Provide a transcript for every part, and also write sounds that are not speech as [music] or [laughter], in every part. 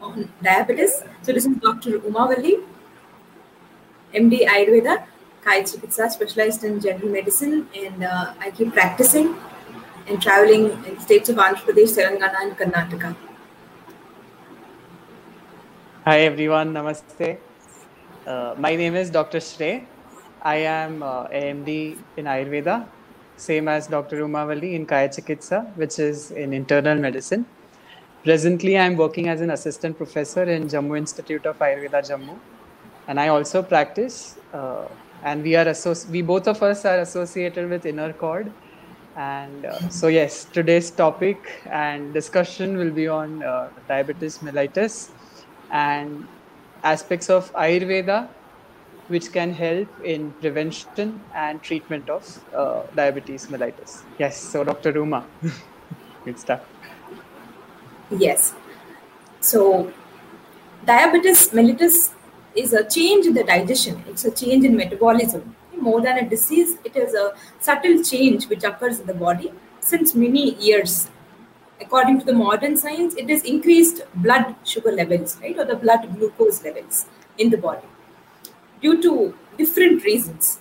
on diabetes. So this is Dr. Umavalli, MD Ayurveda, Kaya Chikitsa, specialized in general medicine, and uh, I keep practicing and traveling in states of Andhra Pradesh, Telangana, and Karnataka. Hi everyone, Namaste. Uh, my name is Dr. Shrey. I am uh, AMD in Ayurveda, same as Dr. Umavalli in Kaya Chikitsa, which is in internal medicine. Presently, I am working as an assistant professor in Jammu Institute of Ayurveda, Jammu, and I also practice. Uh, and we are we both of us are associated with Inner Cord. And uh, so, yes, today's topic and discussion will be on uh, diabetes mellitus and aspects of Ayurveda which can help in prevention and treatment of uh, diabetes mellitus. Yes, so Dr. Uma, [laughs] good stuff. Yes. So, diabetes mellitus is a change in the digestion, it's a change in metabolism. More than a disease, it is a subtle change which occurs in the body since many years. According to the modern science, it is increased blood sugar levels, right, or the blood glucose levels in the body due to different reasons.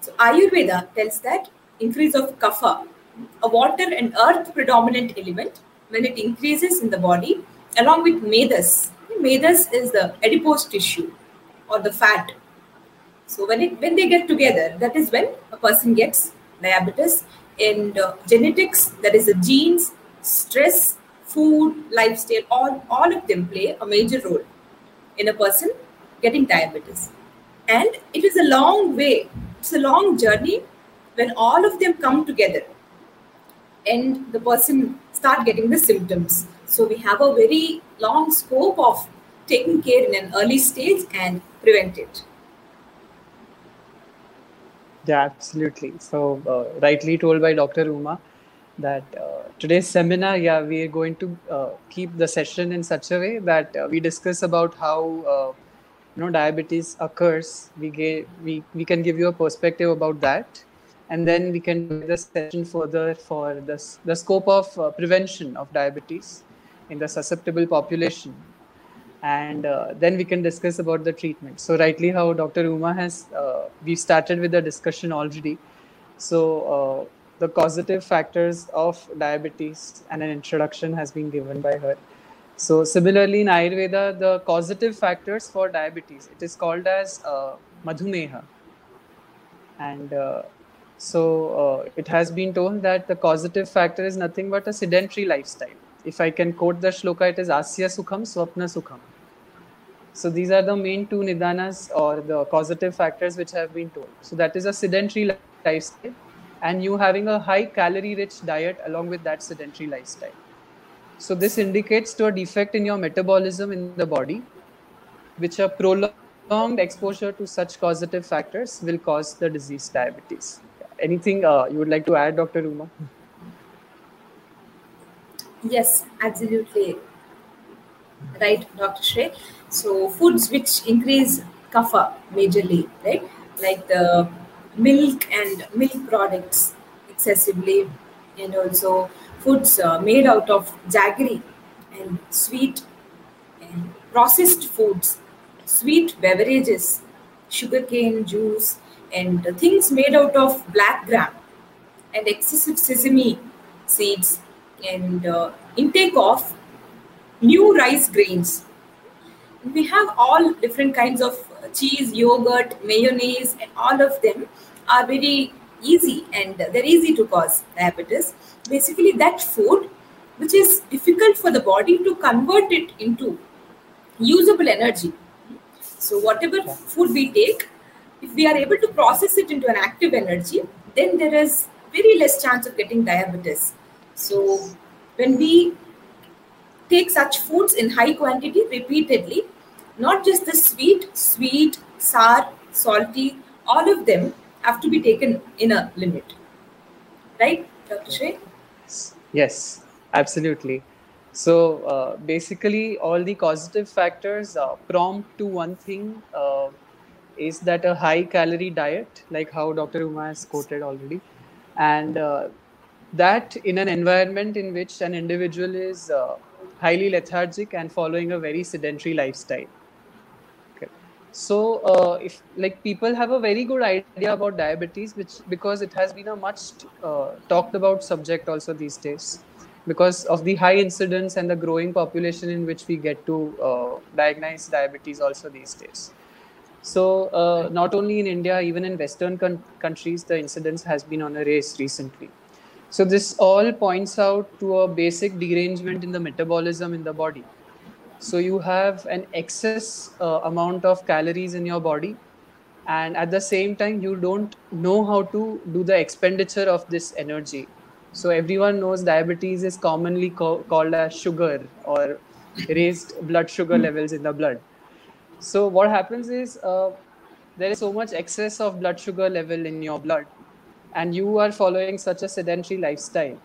So Ayurveda tells that increase of kapha, a water and earth predominant element, when it increases in the body, along with medas. Medas is the adipose tissue or the fat. So when it when they get together, that is when a person gets diabetes. And uh, genetics, that is the genes, stress, food, lifestyle, all all of them play a major role in a person getting diabetes and it is a long way it's a long journey when all of them come together and the person start getting the symptoms. So we have a very long scope of taking care in an early stage and prevent it. Yeah absolutely. So uh, rightly told by dr uma that uh, today's seminar yeah we are going to uh, keep the session in such a way that uh, we discuss about how uh, you know diabetes occurs. We we, we can give you a perspective about that and then we can do the session further for the, the scope of uh, prevention of diabetes in the susceptible population. And uh, then we can discuss about the treatment. So rightly how dr uma has uh, we started with the discussion already. So uh, the causative factors of diabetes and an introduction has been given by her. So similarly in Ayurveda, the causative factors for diabetes, it is called as uh, madhumeha. And uh, so uh, it has been told that the causative factor is nothing but a sedentary lifestyle. If I can quote the shloka, it is asya sukham, swapna sukham. So these are the main two nidanas or the causative factors which have been told. So that is a sedentary lifestyle and you having a high calorie rich diet along with that sedentary lifestyle. So this indicates to a defect in your metabolism in the body, which a prolonged exposure to such causative factors will cause the disease diabetes. Anything uh, you would like to add, Dr. Uma? Yes, absolutely. Right, Dr. Shrey. So foods which increase kapha majorly, right? Like the milk and milk products excessively, and also foods uh, made out of jaggery and sweet and processed foods, sweet beverages, sugarcane juice, and things made out of black gram and excessive sesame seeds and uh, intake of new rice grains. We have all different kinds of cheese, yogurt, mayonnaise, and all of them are very easy and they're easy to cause diabetes basically that food which is difficult for the body to convert it into usable energy. So, whatever food we take, if we are able to process it into an active energy, then there is very less chance of getting diabetes. So, when we take such foods in high quantity repeatedly, not just the sweet, sweet, sour, salty, all of them have to be taken in a limit. Right, Dr. Shrey? Yes, absolutely. So uh, basically, all the causative factors uh, prompt to one thing uh, is that a high calorie diet, like how Dr. Uma has quoted already, and uh, that in an environment in which an individual is uh, highly lethargic and following a very sedentary lifestyle. Okay. So, uh, if like people have a very good idea about diabetes, which because it has been a much uh, talked about subject also these days, because of the high incidence and the growing population in which we get to uh, diagnose diabetes also these days. So, uh, not only in India, even in Western con- countries, the incidence has been on a race recently. So, this all points out to a basic derangement in the metabolism in the body. So, you have an excess uh, amount of calories in your body, and at the same time, you don't know how to do the expenditure of this energy. So, everyone knows diabetes is commonly co- called as sugar or raised blood sugar levels in the blood so what happens is uh, there is so much excess of blood sugar level in your blood and you are following such a sedentary lifestyle.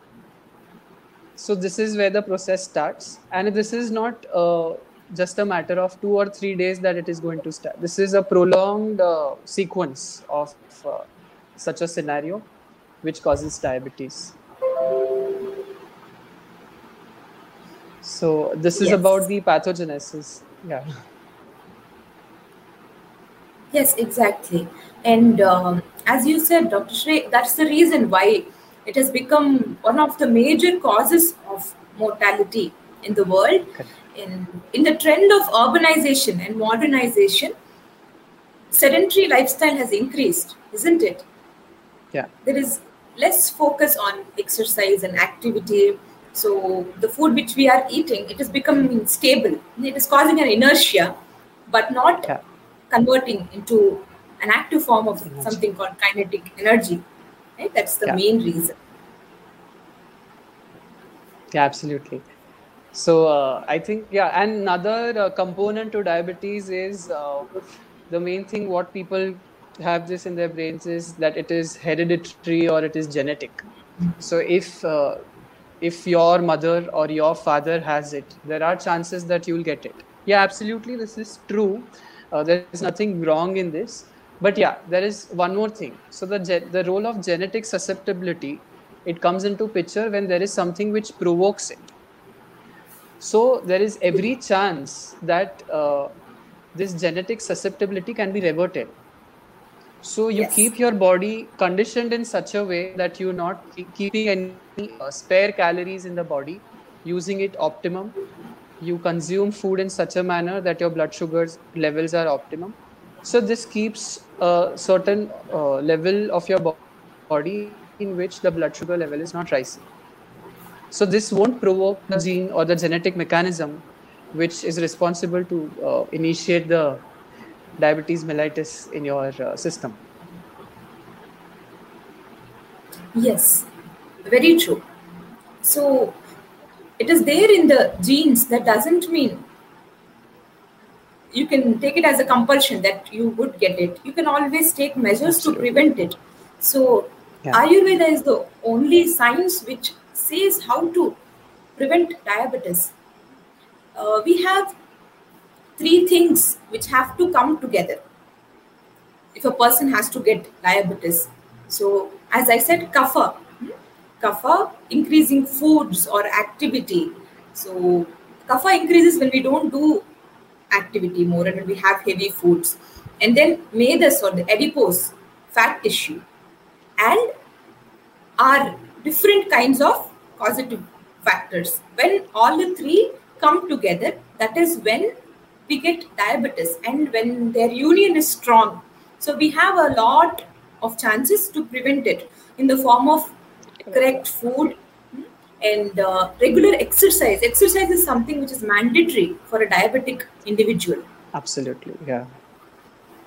So this is where the process starts and this is not uh, just a matter of two or three days that it is going to start. This is a prolonged uh, sequence of uh, such a scenario which causes diabetes. So this is Yes. about the pathogenesis. Yeah Yes, exactly. And um, as you said, Dr. Shrey, that's the reason why it has become one of the major causes of mortality in the world. In, in the trend of urbanization and modernization, sedentary lifestyle has increased, isn't it? yeah There is less focus on exercise and activity. So the food which we are eating, it is becoming stable. It is causing an inertia, but not yeah converting into an active form of something called kinetic energy. Right? That's the Yeah. main reason. Yeah, absolutely. So uh, I think yeah, and another uh, component to diabetes is uh, the main thing. What people have this in their brains is that it is hereditary or it is genetic. So if uh, if your mother or your father has it, there are chances that you will get it. Yeah, absolutely, this is true. Uh, there is nothing wrong in this. But yeah, there is one more thing. So the the role of genetic susceptibility it comes into picture when there is something which provokes it so there is every chance that uh, this genetic susceptibility can be reverted so you Yes. keep your body conditioned in such a way that you're not keeping any uh, spare calories in the body using it optimum you consume food in such a manner that your blood sugars levels are optimum so this keeps a certain uh, level of your bo- body in which the blood sugar level is not rising so this won't provoke the gene or the genetic mechanism which is responsible to uh, initiate the diabetes mellitus in your uh, system. Yes, very true. So it is there in the genes. That doesn't mean you can take it as a compulsion that you would get it. You can always take measures to prevent it. So Yeah. Ayurveda is the only science which says how to prevent diabetes. Uh, we have three things which have to come together if a person has to get diabetes. So, as I said, kapha? Kapha increasing foods or activity. So, kapha increases when we don't do activity more and when we have heavy foods. And then medas or the adipose fat tissue and are different kinds of causative factors. When all the three come together, that is when we get diabetes and when their union is strong. So we have a lot of chances to prevent it in the form of correct food and uh, regular exercise. Exercise is something which is mandatory for a diabetic individual Absolutely, yeah.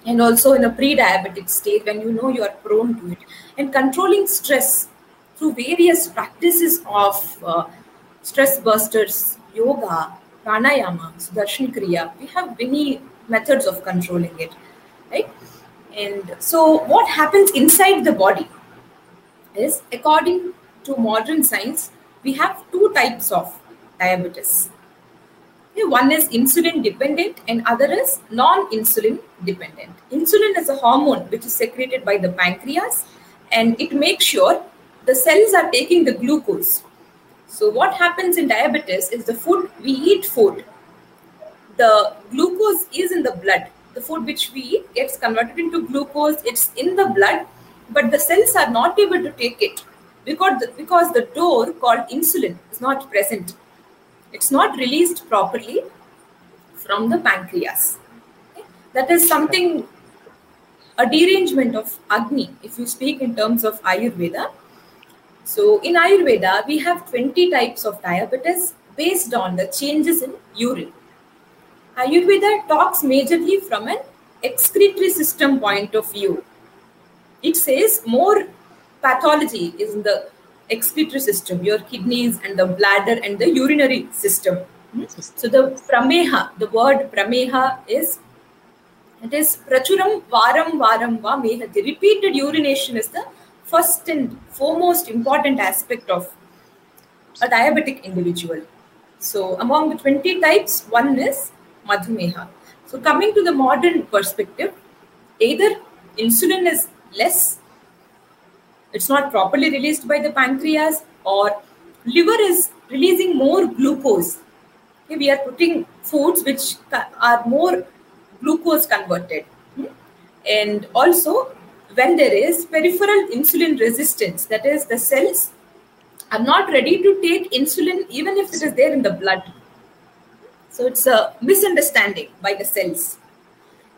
and also in a pre-diabetic state when you know you are prone to it and controlling stress through various practices of uh, stress busters yoga pranayama sudarshan kriya we have many methods of controlling it right and so what happens inside the body is according to modern science we have two types of diabetes One is insulin dependent and other is non-insulin dependent. Insulin is a hormone which is secreted by the pancreas and it makes sure the cells are taking the glucose. So what happens in diabetes is the food we eat food, the glucose is in the blood. The food which we eat gets converted into glucose. It's in the blood, but the cells are not able to take it because the, because the door called insulin is not present. It's not released properly from the pancreas. Okay? That is something a derangement of Agni, if you speak in terms of Ayurveda. So, in Ayurveda, we have 20 types of diabetes based on the changes in urine. Ayurveda talks majorly from an excretory system point of view. It says more pathology is in the excretory system, your kidneys and the bladder and the urinary system. Hmm? So the prameha, the word prameha is it is prachuram varam varam va. The repeated urination is the first and foremost important aspect of a diabetic individual. So among the 20 types, one is madhumeha. So coming to the modern perspective, either insulin is less, it's not properly released by the pancreas, or liver is releasing more glucose. Okay, we are putting foods which are more glucose converted. And also, when there is peripheral insulin resistance, that is, the cells are not ready to take insulin even if it is there in the blood. So it's a misunderstanding by the cells.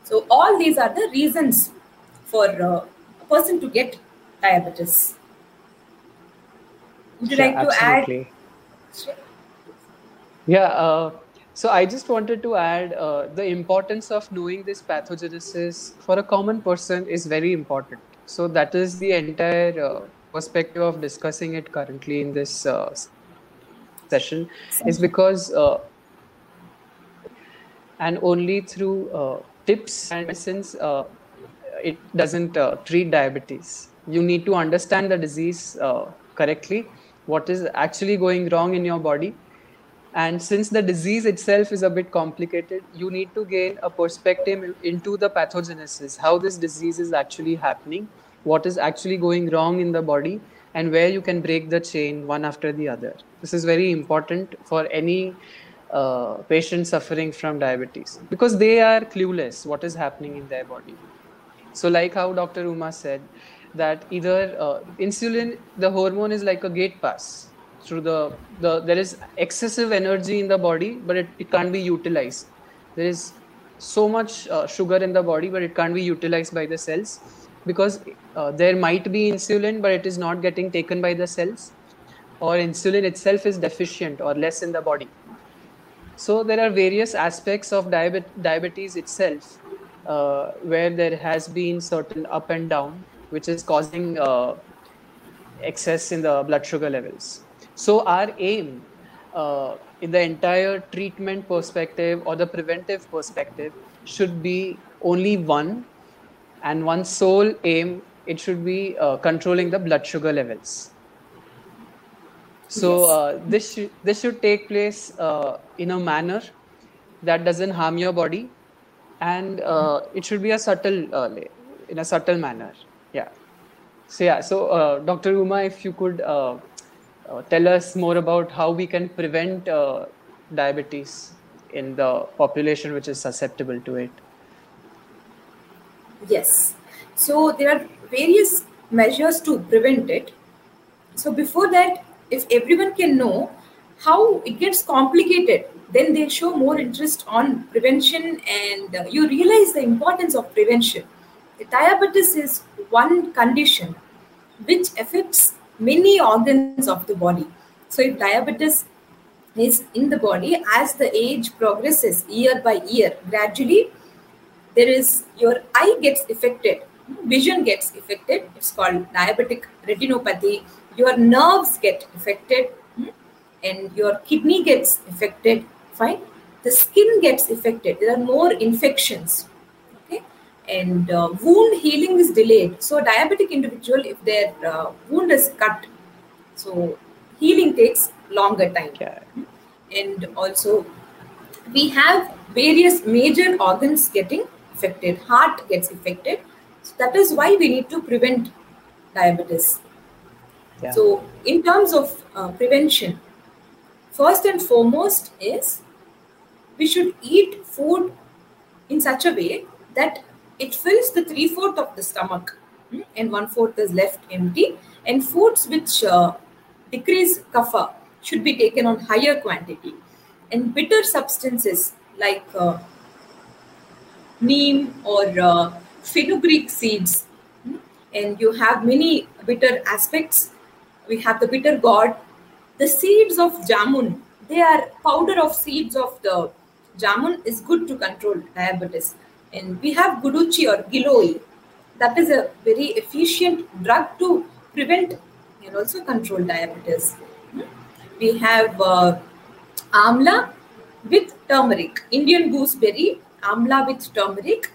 So all these are the reasons for uh, person to get diabetes. Would you like to absolutely. add? Yeah, uh, so I just wanted to add uh, the importance of knowing this pathogenesis for a common person is very important. So that is the entire uh, perspective of discussing it currently in this uh, session is because uh, and only through uh, tips and medicines uh, it doesn't uh, treat diabetes. You need to understand the disease uh, correctly what is actually going wrong in your body. And since the disease itself is a bit complicated you need to gain a perspective into the pathogenesis how this disease is actually happening what is actually going wrong in the body and where you can break the chain one after the other. This is very important for any uh, patient suffering from diabetes because they are clueless what is happening in their body so like how dr uma said that either uh, insulin the hormone is like a gate pass through the, the there is excessive energy in the body but it, it can't be utilized. There is so much uh, sugar in the body but it can't be utilized by the cells because uh, there might be insulin but it is not getting taken by the cells or insulin itself is deficient or less in the body. So there are various aspects of diabet- diabetes itself uh, where there has been certain up and down, which is causing uh, excess in the blood sugar levels. So our aim uh, in the entire treatment perspective or the preventive perspective should be only one, and one sole aim. It should be uh, controlling the blood sugar levels. So uh, this should, this should take place uh, in a manner that doesn't harm your body, and uh, it should be a subtle uh, in a subtle manner. Yeah. So yeah. So uh, Dr. Uma, if you could uh, uh, tell us more about how we can prevent uh, diabetes in the population which is susceptible to it. Yes. So there are various measures to prevent it. So before that, if everyone can know how it gets complicated, then they show more interest on prevention and uh, you realize the importance of prevention. The diabetes is one condition which affects many organs of the body. So if diabetes is in the body as the age progresses year by year, gradually there is your eye gets affected vision gets affected it's called diabetic retinopathy your nerves get affected hmm, and your kidney gets affected fine? The skin gets affected. There are more infections. Okay? And uh, wound healing is delayed. So diabetic individual if their uh, wound is cut so healing takes longer time. Yeah. and also we have various major organs getting affected. Heart gets affected. So that is why we need to prevent diabetes. Yeah. so in terms of uh, prevention first and foremost is we should eat food in such a way that it fills the three fourth of the stomach hmm, and one fourth is left empty. And foods which uh, decrease kapha should be taken on higher quantity. And bitter substances like uh, neem or uh, fenugreek seeds, hmm, and you have many bitter aspects. We have the bitter gourd, the seeds of jamun. They are powder of seeds of the jamun is good to control diabetes and we have guduchi or giloy. That is a very efficient drug to prevent and also control diabetes. We have uh, amla with turmeric. Indian gooseberry, amla with turmeric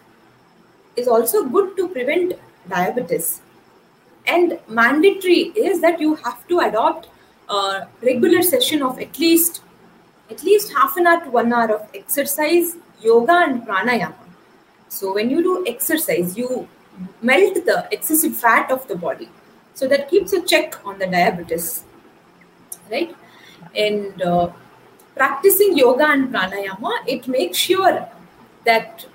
is also good to prevent diabetes. And mandatory is that you have to adopt a regular session of at least at least half an hour to one hour of exercise, yoga, and pranayama so when you do exercise, you melt the excessive fat of the body. So that keeps a check on the diabetes, right? And uh, practicing yoga and pranayama, it makes sure that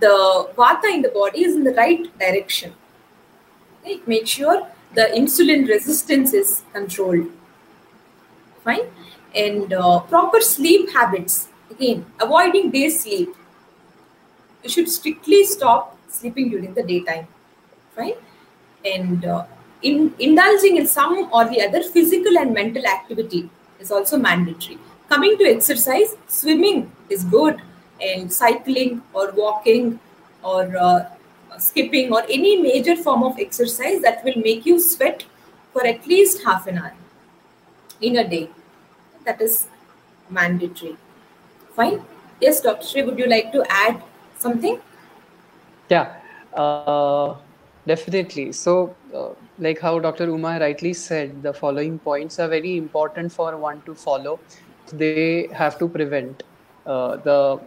the vata in the body is in the right direction. It makes sure the insulin resistance is controlled. Fine. And uh, proper sleep habits. Again, avoiding day sleep. You should strictly stop sleeping during the daytime. Right and uh, in indulging in some or the other physical and mental activity is also mandatory. Coming to exercise swimming is good. And cycling or walking or uh, skipping or any major form of exercise that will make you sweat for at least half an hour in a day that is mandatory fine yes dr Shrey, would you like to add something? Yeah, uh, definitely. So, uh, like how Dr. Uma rightly said, the following points are very important for one to follow. They have to prevent uh, the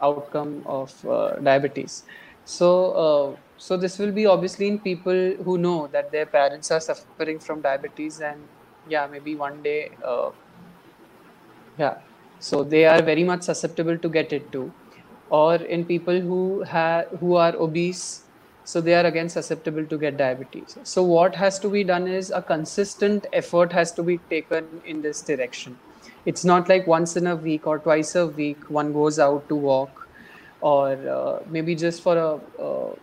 outcome of uh, diabetes. So, uh, so this will be obviously in people who know that their parents are suffering from diabetes, and yeah, maybe one day, uh, yeah. So they are very much susceptible to get it too. Or in people who have who are obese so they are again susceptible to get diabetes. So what has to be done is a consistent effort has to be taken in this direction. It's not like once in a week or twice a week one goes out to walk or uh, maybe just for a uh,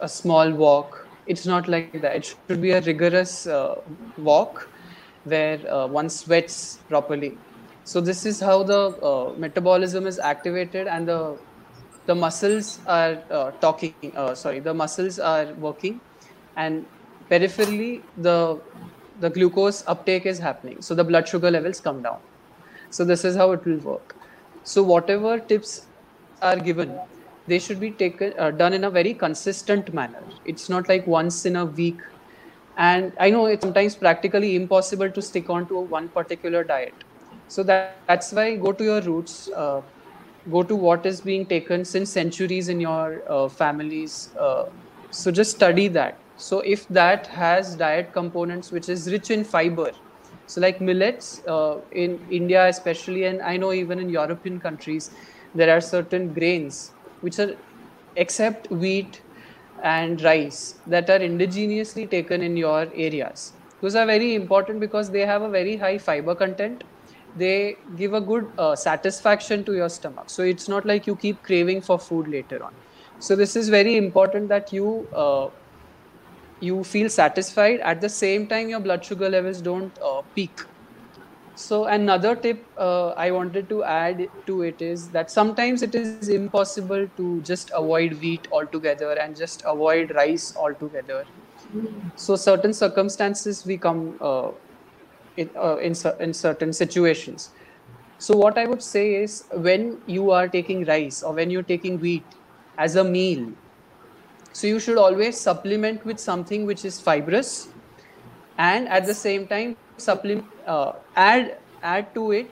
a small walk it's not like that it should be a rigorous uh, walk where uh, one sweats properly so this is how the uh, metabolism is activated and the the muscles are uh, talking. Uh, sorry, the muscles are working, and peripherally the the glucose uptake is happening. So the blood sugar levels come down. So this is how it will work. So whatever tips are given, they should be taken uh, done in a very consistent manner. It's not like once in a week. And I know it's sometimes practically impossible to stick on to one particular diet so that, that's why go to your roots uh, go to what is being taken since centuries in your uh, families uh, so just study that so if that has diet components which is rich in fiber so like millets uh, in india especially and i know even in european countries there are certain grains which are except wheat and rice that are indigenously taken in your areas. Those are very important because they have a very high fiber content. They give a good uh, satisfaction to your stomach. So it's not like you keep craving for food later on. So this is very important that you uh, you feel satisfied. At the same time your blood sugar levels don't uh, peak so another tip uh, i wanted to add to it is that sometimes it is impossible to just avoid wheat altogether and just avoid rice altogether so certain circumstances we come uh, in, uh, in, in certain situations. So what I would say is when you are taking rice or when you're taking wheat as a meal, so you should always supplement with something which is fibrous and at the same time supplement uh, add add to it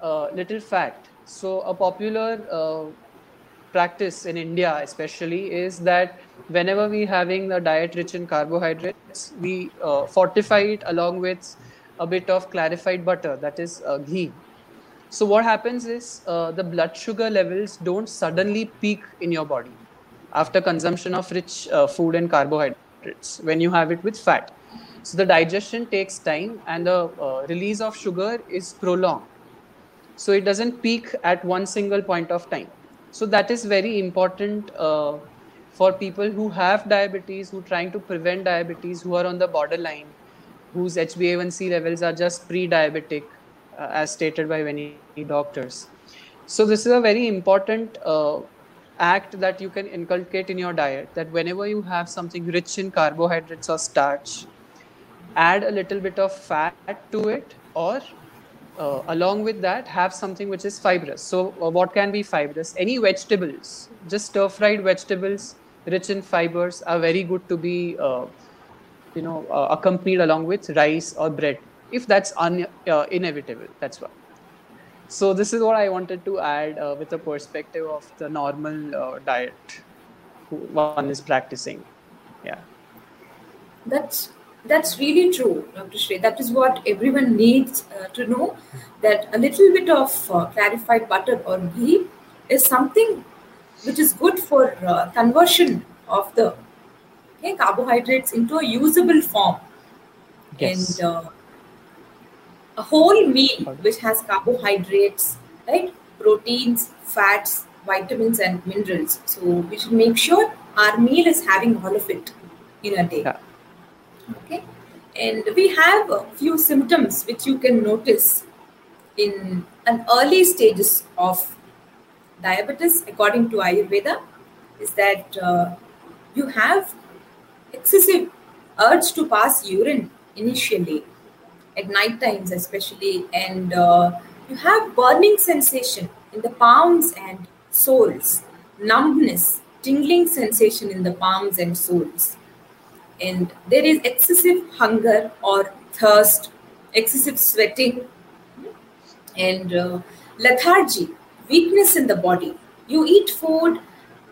uh, little fat. So a popular uh, practice in India especially is that whenever we having a diet rich in carbohydrates, we uh, fortify it along with a bit of clarified butter, that is uh, ghee. So what happens is uh, the blood sugar levels don't suddenly peak in your body after consumption of rich food and carbohydrates when you have it with fat. So the digestion takes time and the uh, release of sugar is prolonged. So it doesn't peak at one single point of time. So that is very important uh, for people who have diabetes, who are trying to prevent diabetes, who are on the borderline, whose HbA1c levels are just pre-diabetic, uh, as stated by many doctors. So this is a very important uh, act that you can inculcate in your diet. That whenever you have something rich in carbohydrates or starch, add a little bit of fat to it, or uh, along with that have something which is fibrous. So uh, what can be fibrous? Any vegetables. Just stir fried vegetables rich in fibers are very good to be uh, you know uh, accompanied along with rice or bread if that's un- uh, inevitable. That's why so this is what i wanted to add uh, with the perspective of the normal diet one is practicing. Yeah. That's that's really true, Dr. Shrey. That is what everyone needs uh, to know that a little bit of uh, clarified butter or ghee is something which is good for uh, conversion of the okay, carbohydrates into a usable form. Yes. And uh, a whole meal which has carbohydrates, right? Proteins, fats, vitamins, and minerals. So we should make sure our meal is having all of it in a day. Yeah okay? And we have a few symptoms which you can notice in an early stages of diabetes according to ayurveda is that uh, you have excessive urge to pass urine initially at night times especially and uh, you have burning sensation in the palms and soles numbness tingling sensation in the palms and soles and there is excessive hunger or thirst, excessive sweating, and uh, lethargy, weakness in the body. You eat food,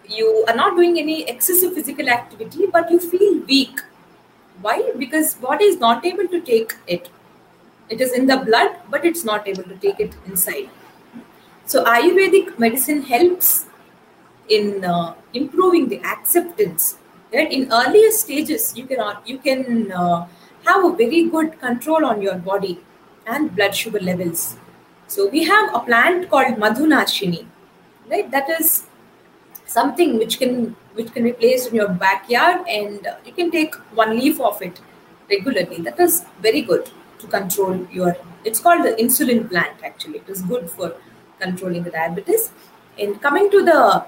you are not doing any excessive physical activity, but you feel weak. Why? Because body is not able to take it. It is in the blood, but it's not able to take it inside. So Ayurvedic medicine helps in uh, improving the acceptance right? In earlier stages you can you can uh, have a very good control on your body and blood sugar levels. So we have a plant called madhunashini right? That is something which can which can be placed in your backyard and you can take one leaf of it regularly. That is very good to control your it's called the insulin plant actually. It is good for controlling the diabetes. And coming to the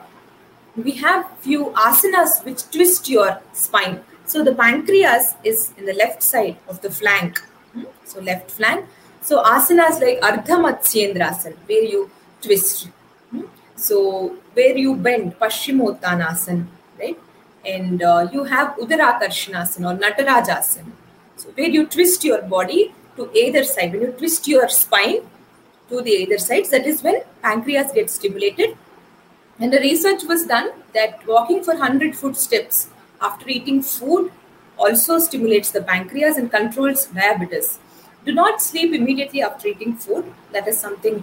we have few asanas which twist your spine. So the pancreas is in the left side of the flank. Hmm? So left flank. So asanas like Ardha Matsyendrasana, where you twist. Hmm? So where you bend, Paschimottanasana, right? And uh, you have Udarakarshanasana or Natarajasana. So where you twist your body to either side. When you twist your spine to the either sides, that is when pancreas gets stimulated and the research was done that walking for 100 footsteps after eating food also stimulates the pancreas and controls diabetes. Do not sleep immediately after eating food. That is something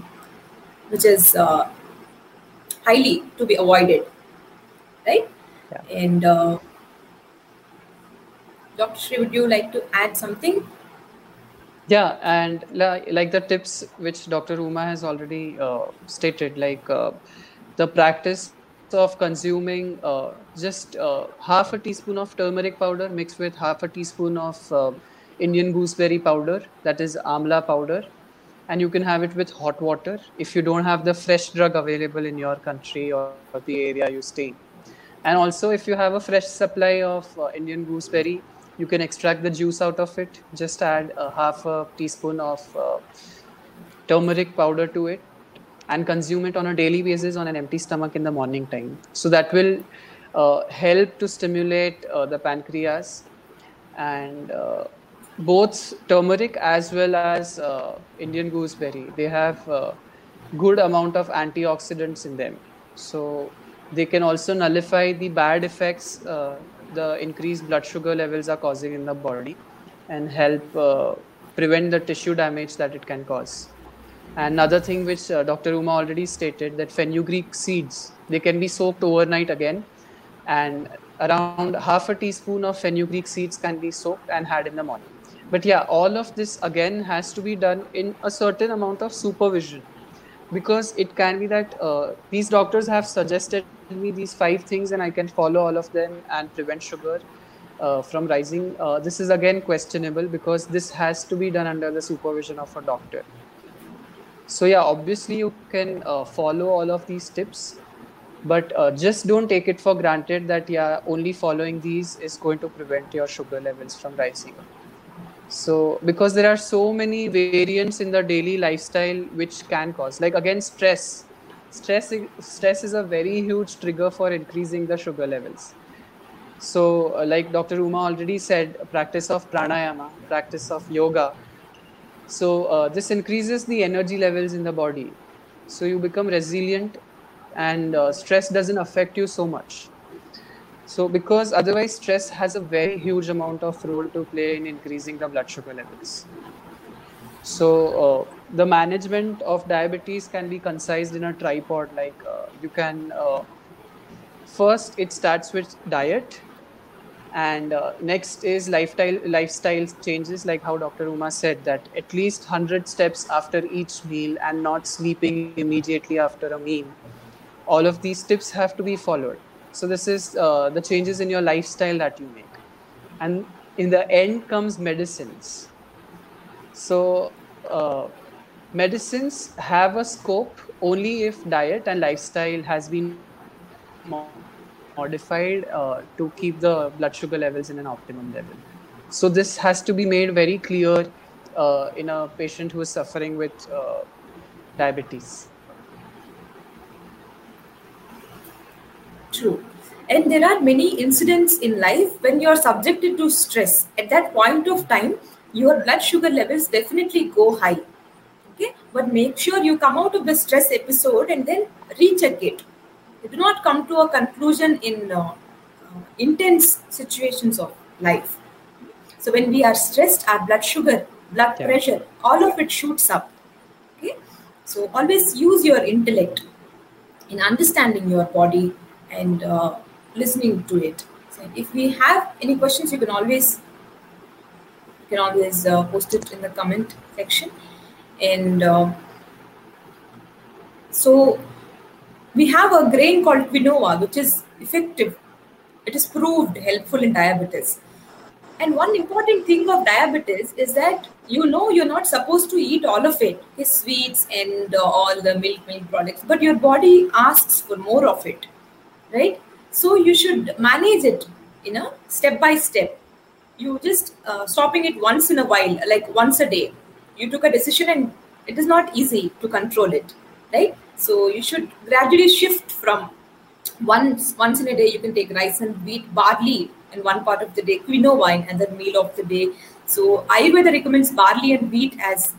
which is uh, highly to be avoided. Right? Yeah. And uh, Dr. Shree, would you like to add something? Yeah, and like the tips which Dr. Uma has already uh, stated, like uh, the practice of consuming uh, just uh, half a teaspoon of turmeric powder mixed with half a teaspoon of uh, Indian gooseberry powder, that is amla powder, and you can have it with hot water if you don't have the fresh drug available in your country or, or the area you stay in. And also, if you have a fresh supply of uh, Indian gooseberry, you can extract the juice out of it. Just add a half a teaspoon of uh, turmeric powder to it and consume it on a daily basis on an empty stomach in the morning time. So that will uh, help to stimulate uh, the pancreas and uh, both turmeric as well as uh, Indian gooseberry. They have uh, good amount of antioxidants in them. So they can also nullify the bad effects uh, the increased blood sugar levels are causing in the body and help prevent the tissue damage that it can cause. Another thing which uh, Dr. Uma already stated that fenugreek seeds they can be soaked overnight again, and around half a teaspoon of fenugreek seeds can be soaked and had in the morning. But yeah, all of this again has to be done in a certain amount of supervision because it can be that uh, these doctors have suggested me these five things and I can follow all of them and prevent sugar uh, from rising. Uh, this is again questionable because this has to be done under the supervision of a doctor. So yeah, obviously you can uh, follow all of these tips, but uh, just don't take it for granted that yeah, only following these is going to prevent your sugar levels from rising. So because there are so many variants in the daily lifestyle which can cause, like again, stress. Stress, stress is a very huge trigger for increasing the sugar levels. So, uh, like Dr. Uma already said, practice of pranayama, practice of yoga, so uh, this increases the energy levels in the body. So you become resilient and uh, stress doesn't affect you so much. So because otherwise stress has a very huge amount of role to play in increasing the blood sugar levels. So uh, the management of diabetes can be concised in a tripod like uh, you can uh, first it starts with diet and uh, next is lifestyle lifestyle changes like how dr uma said that at least 100 steps after each meal and not sleeping immediately after a meal. All of these tips have to be followed. So this is uh, the changes in your lifestyle that you make. And in the end comes medicines. So uh, medicines have a scope only if diet and lifestyle has been modified uh, to keep the blood sugar levels in an optimum level. So this has to be made very clear uh, in a patient who is suffering with uh, diabetes. True. And there are many incidents in life when you are subjected to stress. At that point of time, your blood sugar levels definitely go high. Okay, but make sure you come out of the stress episode and then recheck it do not come to a conclusion in uh, uh, intense situations of life. So when we are stressed, our blood sugar, blood yeah. pressure, all of it shoots up. Okay, so always use your intellect in understanding your body and uh, listening to it. So if we have any questions, you can always you can always uh, post it in the comment section. And uh, so we have a grain called quinoa, which is effective. It is proved helpful in diabetes. And one important thing of diabetes is that you know you're not supposed to eat all of it, the sweets and uh, all the milk, milk products, but your body asks for more of it, right? So you should manage it, you know, step by step. You just uh, stopping it once in a while, like once a day. You took a decision, and it is not easy to control it, right? So you should gradually shift from once once in a day you can take rice and wheat, barley in one part of the day, quinoa and then meal of the day. So Ayurveda recommends barley and wheat as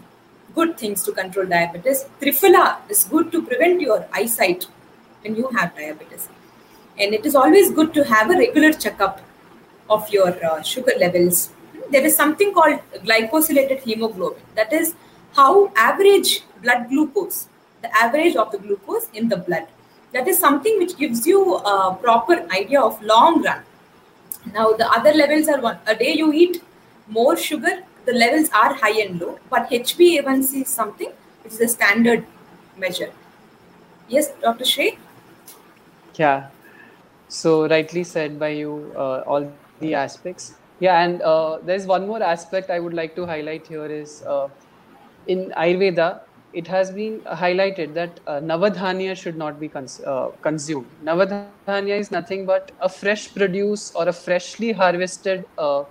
good things to control diabetes. Triphala is good to prevent your eyesight when you have diabetes. And it is always good to have a regular checkup of your uh, sugar levels. There is something called glycosylated hemoglobin. That is how average blood glucose the average of the glucose in the blood. That is something which gives you a proper idea of long run. Now the other levels are one a day you eat more sugar, the levels are high and low, but HbA1c is something which is a standard measure. Yes, Dr. Shrey? Yeah. So rightly said by you, uh, all the aspects. Yeah, and uh, there's one more aspect I would like to highlight here is uh, in Ayurveda, it has been highlighted that uh, navadhanya should not be cons- uh, consumed. Navadhanya is nothing but a fresh produce or a freshly harvested uh,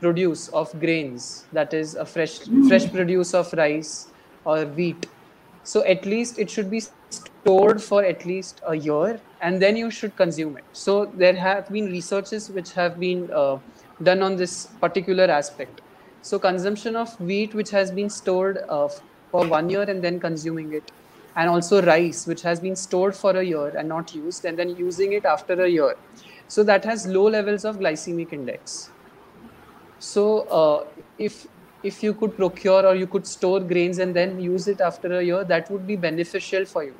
produce of grains. That is a fresh fresh produce of rice or wheat. So at least it should be stored for at least a year, and then you should consume it. So there have been researches which have been uh, done on this particular aspect. So consumption of wheat which has been stored uh, for one year and then consuming it and also rice which has been stored for a year and not used and then using it after a year so that has low levels of glycemic index so uh, if if you could procure or you could store grains and then use it after a year, that would be beneficial for you.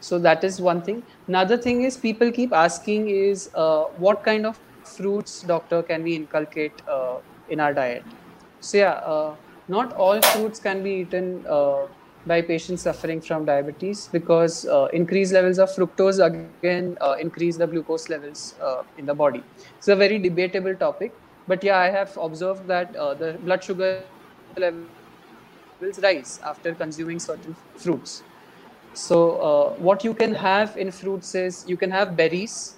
So that is one thing. Another thing is people keep asking is uh, what kind of fruits, doctor, can we inculcate uh, in our diet? So yeah, uh, not all fruits can be eaten uh, by patients suffering from diabetes because uh, increased levels of fructose again uh, increase the glucose levels uh, in the body. It's a very debatable topic, but yeah, I have observed that uh, the blood sugar levels rise after consuming certain fruits. So uh, what you can have in fruits is you can have berries.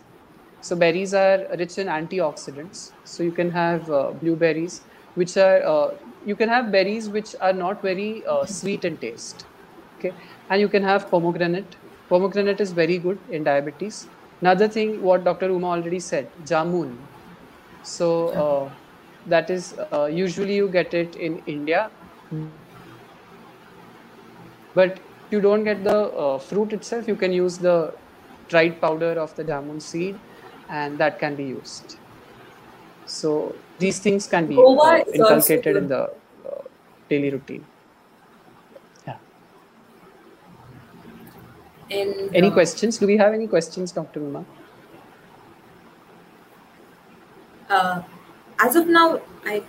So berries are rich in antioxidants. So you can have blueberries, which are you can have berries which are not very uh, sweet in taste okay? And you can have pomegranate. Pomegranate is very good in diabetes. Another thing what dr uma already said jamun. So uh, that is uh, usually you get it in india. But you don't get the uh, fruit itself. You can use the dried powder of the jamun seed and that can be used so these things can be uh, inculcated in the uh, daily routine. Yeah. And, any uh, questions? Do we have any questions, Dr. Uma? Uh, as of now, I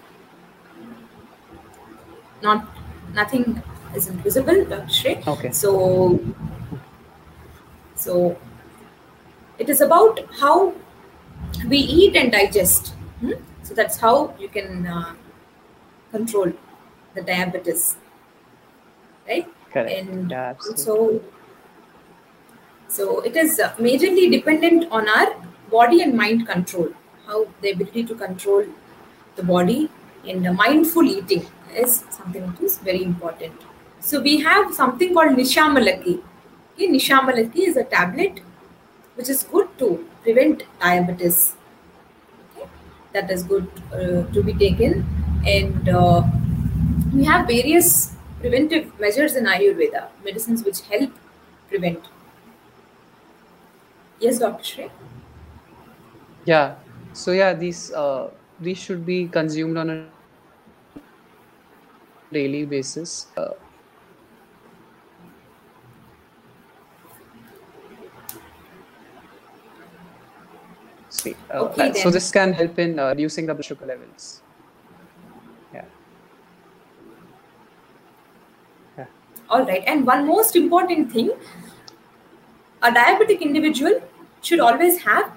not nothing is invisible, Dr. Shrey. Okay. So, so it is about how we eat and digest. Hmm? So that's how you can uh, control the diabetes, right? Correct. And Yeah, also, so it is uh, majorly dependent on our body and mind control. How the ability to control the body and uh, mindful eating is something that is very important. So we have something called Nishamalaki. Okay, Nishamalaki is a tablet which is good to prevent diabetes that is good uh, to be taken. And uh, we have various preventive measures in Ayurveda, medicines which help prevent. Yes, Dr. Shrey? Yeah. So yeah, these uh, these should be consumed on a daily basis. Uh, see, uh, Okay, so this can help in uh, reducing the blood sugar levels. Yeah. Yeah. All right. And one most important thing a diabetic individual should always have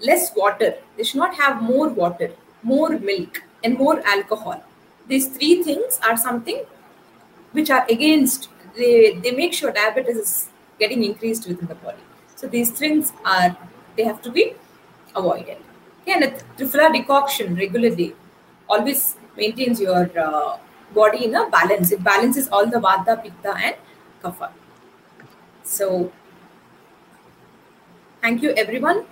less water. They should not have more water, more milk, and more alcohol. These three things are something which are against, they, they make sure diabetes is getting increased within the body. So these things are, they have to be avoided. Okay, and a triphala decoction regularly always maintains your uh, body in a balance. It balances all the vata, pitta, and kapha. So, thank you everyone